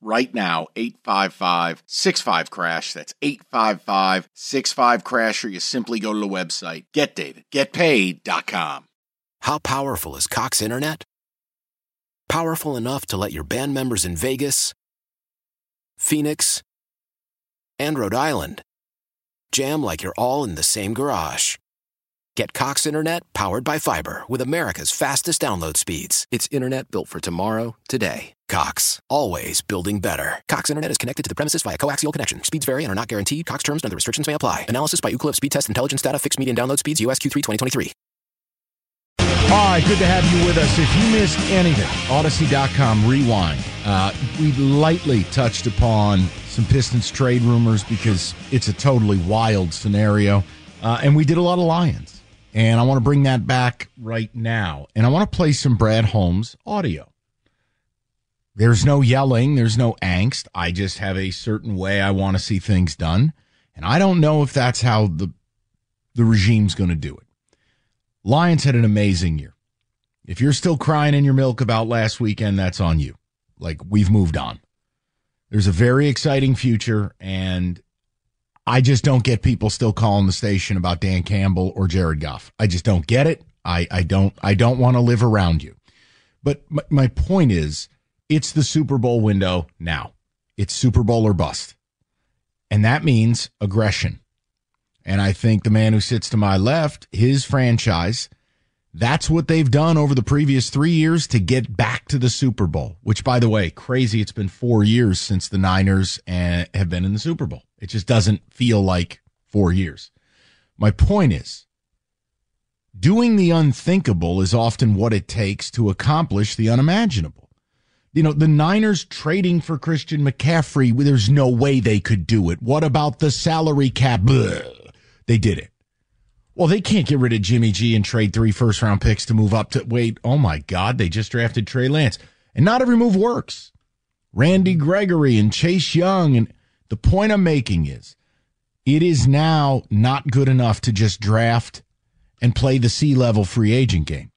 right now 855 65 crash. That's 855 65 crash or you simply go to the website. Getdavidgetpaid.com how powerful is cox internet? Powerful enough to let your band members in vegas phoenix and rhode island jam like you're all in the same garage. Get Cox Internet powered by fiber with America's fastest download speeds. It's internet built for tomorrow, today. Cox, always building better. Cox Internet is connected to the premises via coaxial connection. Speeds vary and are not guaranteed. Cox terms and other restrictions may apply. Analysis by Ookla Speed Test Intelligence Data. Fixed median download speeds. USQ3 2023. All right, good to have you with us. If you missed anything, Audacy.com rewind. Uh, we lightly touched upon some Pistons trade rumors because it's a totally wild scenario. Uh, and we did a lot of Lions. And I want to bring that back right now. And I want to play some Brad Holmes audio. There's no yelling, there's no angst. I just have a certain way I want to see things done. And I don't know if that's how the the regime's going to do it. Lions had an amazing year. If you're still crying in your milk about last weekend, that's on you. Like we've moved on. There's a very exciting future and I just don't get people still calling the station about Dan Campbell or Jared Goff. I just don't get it. I, I don't I don't want to live around you. But my, my point is, it's the Super Bowl window now. It's Super Bowl or bust. And that means aggression. And I think the man who sits to my left, his franchise, that's what they've done over the previous three years to get back to the Super Bowl, which, by the way, crazy. It's been four years since the Niners eh, have been in the Super Bowl. It just doesn't feel like four years. My point is, doing the unthinkable is often what it takes to accomplish the unimaginable. You know, the Niners trading for Christian McCaffrey, there's no way they could do it. What about the salary cap? They did it. Well, they can't get rid of Jimmy G and trade three first round picks to move up to wait. Oh my God, they just drafted Trey Lance. And not every move works. Randy Gregory and Chase Young and the point I'm making is it is now not good enough to just draft and play the C level free agent game.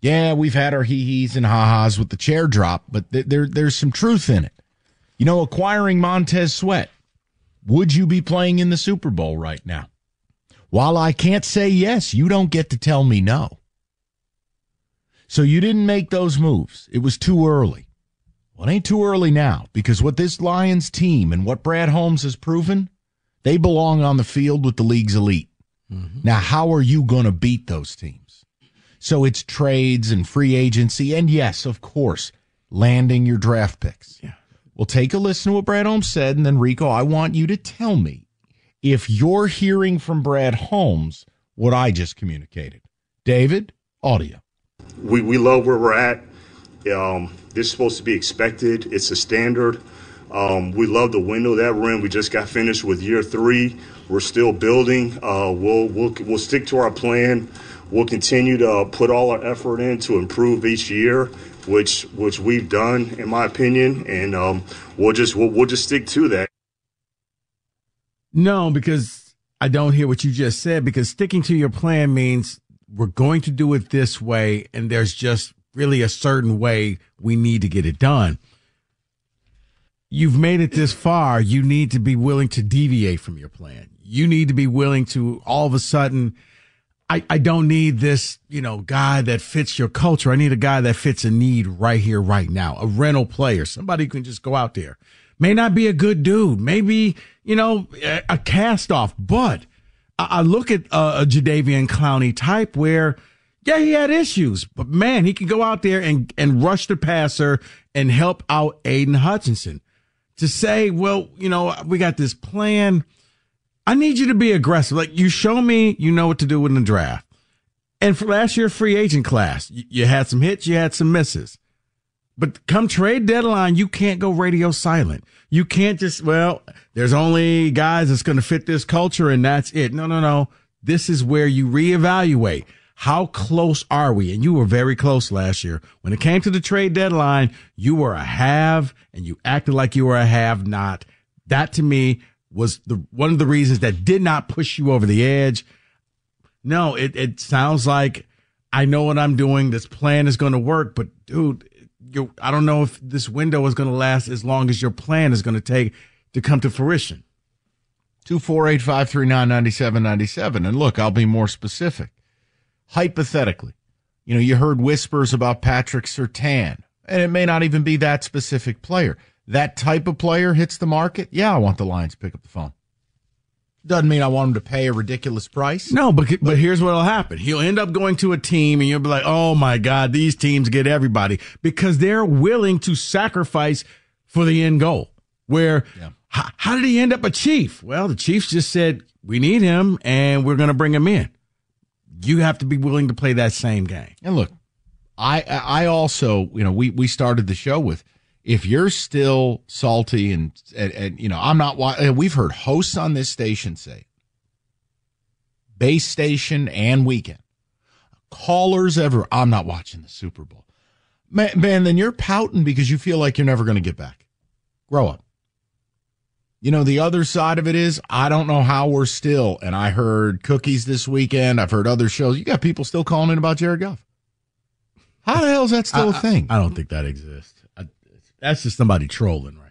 Yeah, we've had our hee hees and ha ha's with the chair drop, but th- there, there's some truth in it. You know, acquiring Montez Sweat, would you be playing in the Super Bowl right now? While I can't say yes, you don't get to tell me no. So you didn't make those moves. It was too early. Well, it ain't too early now because what this Lions team and what Brad Holmes has proven, they belong on the field with the league's elite. Mm-hmm. Now, how are you going to beat those teams? So it's trades and free agency. And yes, of course, landing your draft picks. Yeah. Well, take a listen to what Brad Holmes said. And then, Rico, I want you to tell me if you're hearing from Brad Holmes what I just communicated. David, audio. We, we love where we're at. Um, this is supposed to be expected. It's a standard. Um, we love the window that we're in. We just got finished with year three. We're still building. Uh, we'll, we'll, we'll stick to our plan. We'll continue to put all our effort in to improve each year, which which we've done, in my opinion, and um, we'll just we'll, we'll just stick to that. No, because I don't hear what you just said. Because sticking to your plan means we're going to do it this way, and there's just really a certain way we need to get it done. You've made it this far. You need to be willing to deviate from your plan. You need to be willing to all of a sudden, I, I don't need this, you know, guy that fits your culture. I need a guy that fits a need right here, right now. A rental player, somebody who can just go out there. May not be a good dude. Maybe, you know, a, a cast off, but I, I look at uh, a, a Jadeveon Clowney type where yeah, he had issues, but man, he can go out there and, and rush the passer and help out Aidan Hutchinson. To say, well, you know, we got this plan. I need you to be aggressive. Like you show me you know what to do in the draft. And for last year free agent class, you, had some hits, you had some misses. But come trade deadline, you can't go radio silent. You can't just, well, there's only guys that's going to fit this culture and that's it. No, no, no. This is where you reevaluate. How close are we? And you were very close last year. When it came to the trade deadline, you were a have and you acted like you were a have not. That to me was the one of the reasons that did not push you over the edge. No, it, it sounds like I know what I'm doing. This plan is going to work, but dude, you I don't know if this window is going to last as long as your plan is going to take to come to fruition. 248 539 9797. And look, I'll be more specific hypothetically, you know, you heard whispers about Patrick Surtain, and it may not even be that specific player. That type of player hits the market. Yeah, I want the Lions to pick up the phone. Doesn't mean I want him to pay a ridiculous price. No, but but here's what'll happen. He'll end up going to a team, and you'll be like, "Oh my God, these teams get everybody because they're willing to sacrifice for the end goal." Where yeah. how, how did he end up a chief? Well, the Chiefs just said we need him, and we're going to bring him in you have to be willing to play that same game. And look, I I also you know we we started the show with if you're still salty and and, and you know I'm not we've heard hosts on this station say base station and weekend callers ever I'm not watching the Super Bowl. Man, man, then you're pouting because you feel like you're never going to get back. Grow up. You know, the other side of it is, I don't know how we're still, and I heard cookies this weekend. I've heard other shows. You got people still calling in about Jared Goff. How the hell is that still I, a thing? I, I, don't think that exists. That's just somebody trolling, right?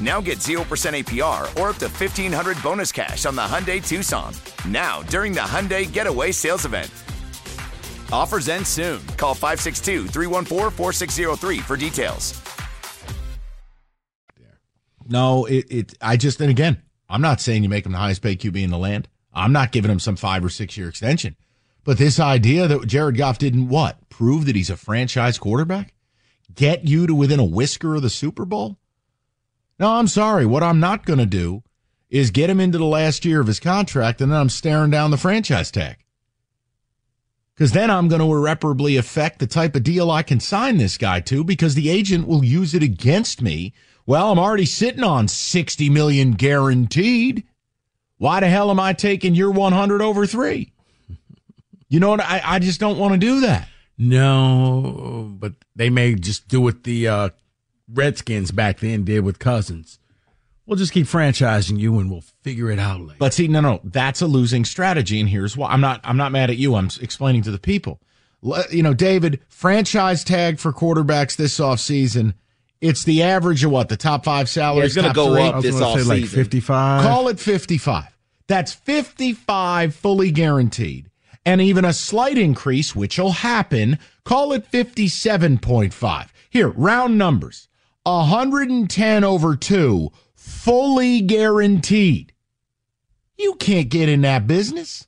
Now get 0% APR or up to 1500 bonus cash on the Hyundai Tucson. Now, during the Hyundai Getaway Sales Event. Offers end soon. Call 562 314 4603 for details. No, it, it, I just, and again, I'm not saying you make him the highest paid QB in the land. I'm not giving him some five or six year extension. But this idea that Jared Goff didn't what? Prove that he's a franchise quarterback? Get you to within a whisker of the Super Bowl? No, I'm sorry. What I'm not going to do is get him into the last year of his contract and then I'm staring down the franchise tag. Because then I'm going to irreparably affect the type of deal I can sign this guy to because the agent will use it against me well, I'm already sitting on 60 million guaranteed. Why the hell am I taking your 100 over three? You know what? I, I just don't want to do that. No, but they may just do what the uh, Redskins back then did with Cousins. We'll just keep franchising you and we'll figure it out later. But see, no, no, that's a losing strategy. And here's why I'm not, I'm not mad at you. I'm explaining to the people. You know, David, franchise tag for quarterbacks this offseason – it's the average of what the top five salaries. Yeah, it's going to go three. up this off like Fifty-five. Call it fifty-five. That's fifty-five fully guaranteed, and even a slight increase, which will happen. Call it fifty-seven point five. Here, round numbers: hundred and ten over two, fully guaranteed. You can't get in that business.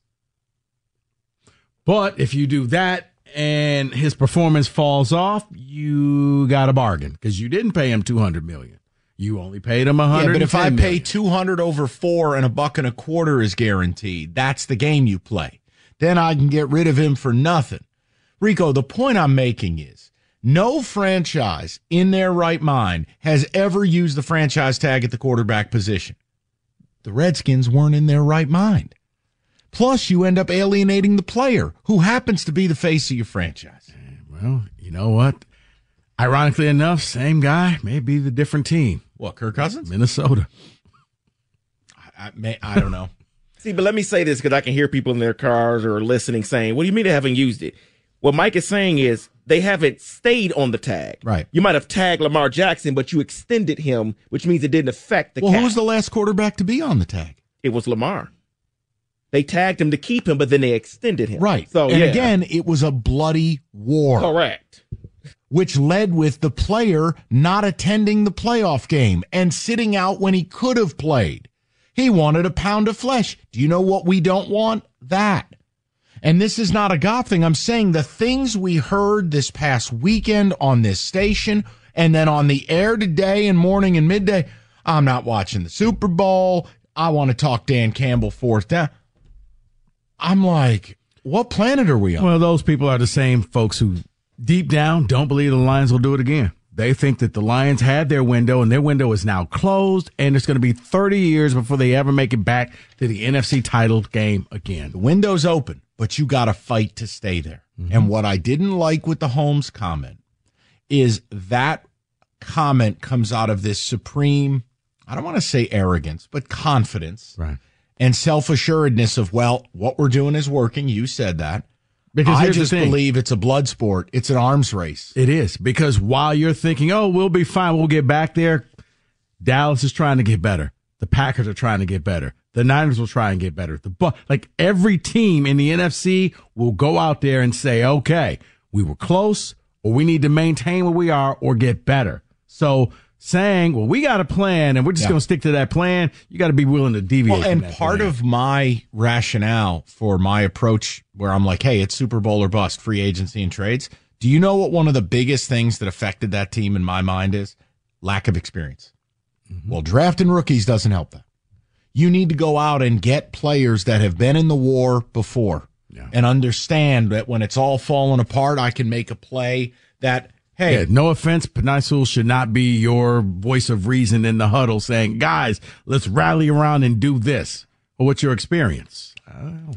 But if you do that and his performance falls off, you got a bargain because you didn't pay him 200 million. You only paid him a 100. Yeah, but if I pay 200 over 4 and a buck and a quarter is guaranteed, that's the game you play. Then I can get rid of him for nothing. Rico, the point I'm making is no franchise in their right mind has ever used the franchise tag at the quarterback position. The Redskins weren't in their right mind. Plus, you end up alienating the player who happens to be the face of your franchise. Well, you know what? Ironically enough, same guy may be the different team. What, Kirk Cousins? Minnesota. I, I, may, I don't know. See, but let me say this because I can hear people in their cars or listening saying, "What do you mean they haven't used it?" What Mike is saying is they haven't stayed on the tag. Right. You might have tagged Lamar Jackson, but you extended him, which means it didn't affect the. Well, cap. who was the last quarterback to be on the tag? It was Lamar. They tagged him to keep him, but then they extended him. Right. So and yeah. again, it was a bloody war. correct. which led with the player not attending the playoff game and sitting out when he could have played. He wanted a pound of flesh. Do you know what we don't want? That. And this is not a God thing. I'm saying the things we heard this past weekend on this station and then on the air today and morning and midday. I'm not watching the Super Bowl. I want to talk Dan Campbell fourth down. I'm like, what planet are we on? Well, those people are the same folks who deep down don't believe the Lions will do it again. They think that the Lions had their window and their window is now closed and it's going to be 30 years before they ever make it back to the NFC title game again. The window's open, but you got to fight to stay there. Mm-hmm. And what I didn't like with the Holmes comment is that comment comes out of this supreme, I don't want to say arrogance, but confidence Right. and self assuredness of, well, what we're doing is working. You said that. Because I just believe it's a blood sport. It's an arms race. It is because while you're thinking, oh, we'll be fine, we'll get back there, Dallas is trying to get better. The Packers are trying to get better. The Niners will try and get better. The Bu- like every team in the NFC will go out there and say, okay, we were close, or we need to maintain where we are, or get better. So saying, well, we got a plan, and we're just Yeah. going to stick to that plan. You got to be willing to deviate. Well, and part plan. of my rationale for my approach, where I'm like, hey, it's Super Bowl or bust, free agency and trades. Do you know what one of the biggest things that affected that team in my mind is? Lack of experience. Mm-hmm. Well, drafting rookies doesn't help that. You need to go out and get players that have been in the war before and understand that when it's all falling apart, I can make a play that, hey, Yeah, no offense, Penei Sewell should not be your voice of reason in the huddle saying, guys, let's rally around and do this. Well, what's your experience?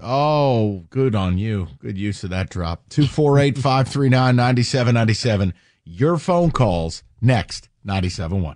Oh, good on you. Good use of that drop. 248 539 9797. Your phone calls next, 97.1.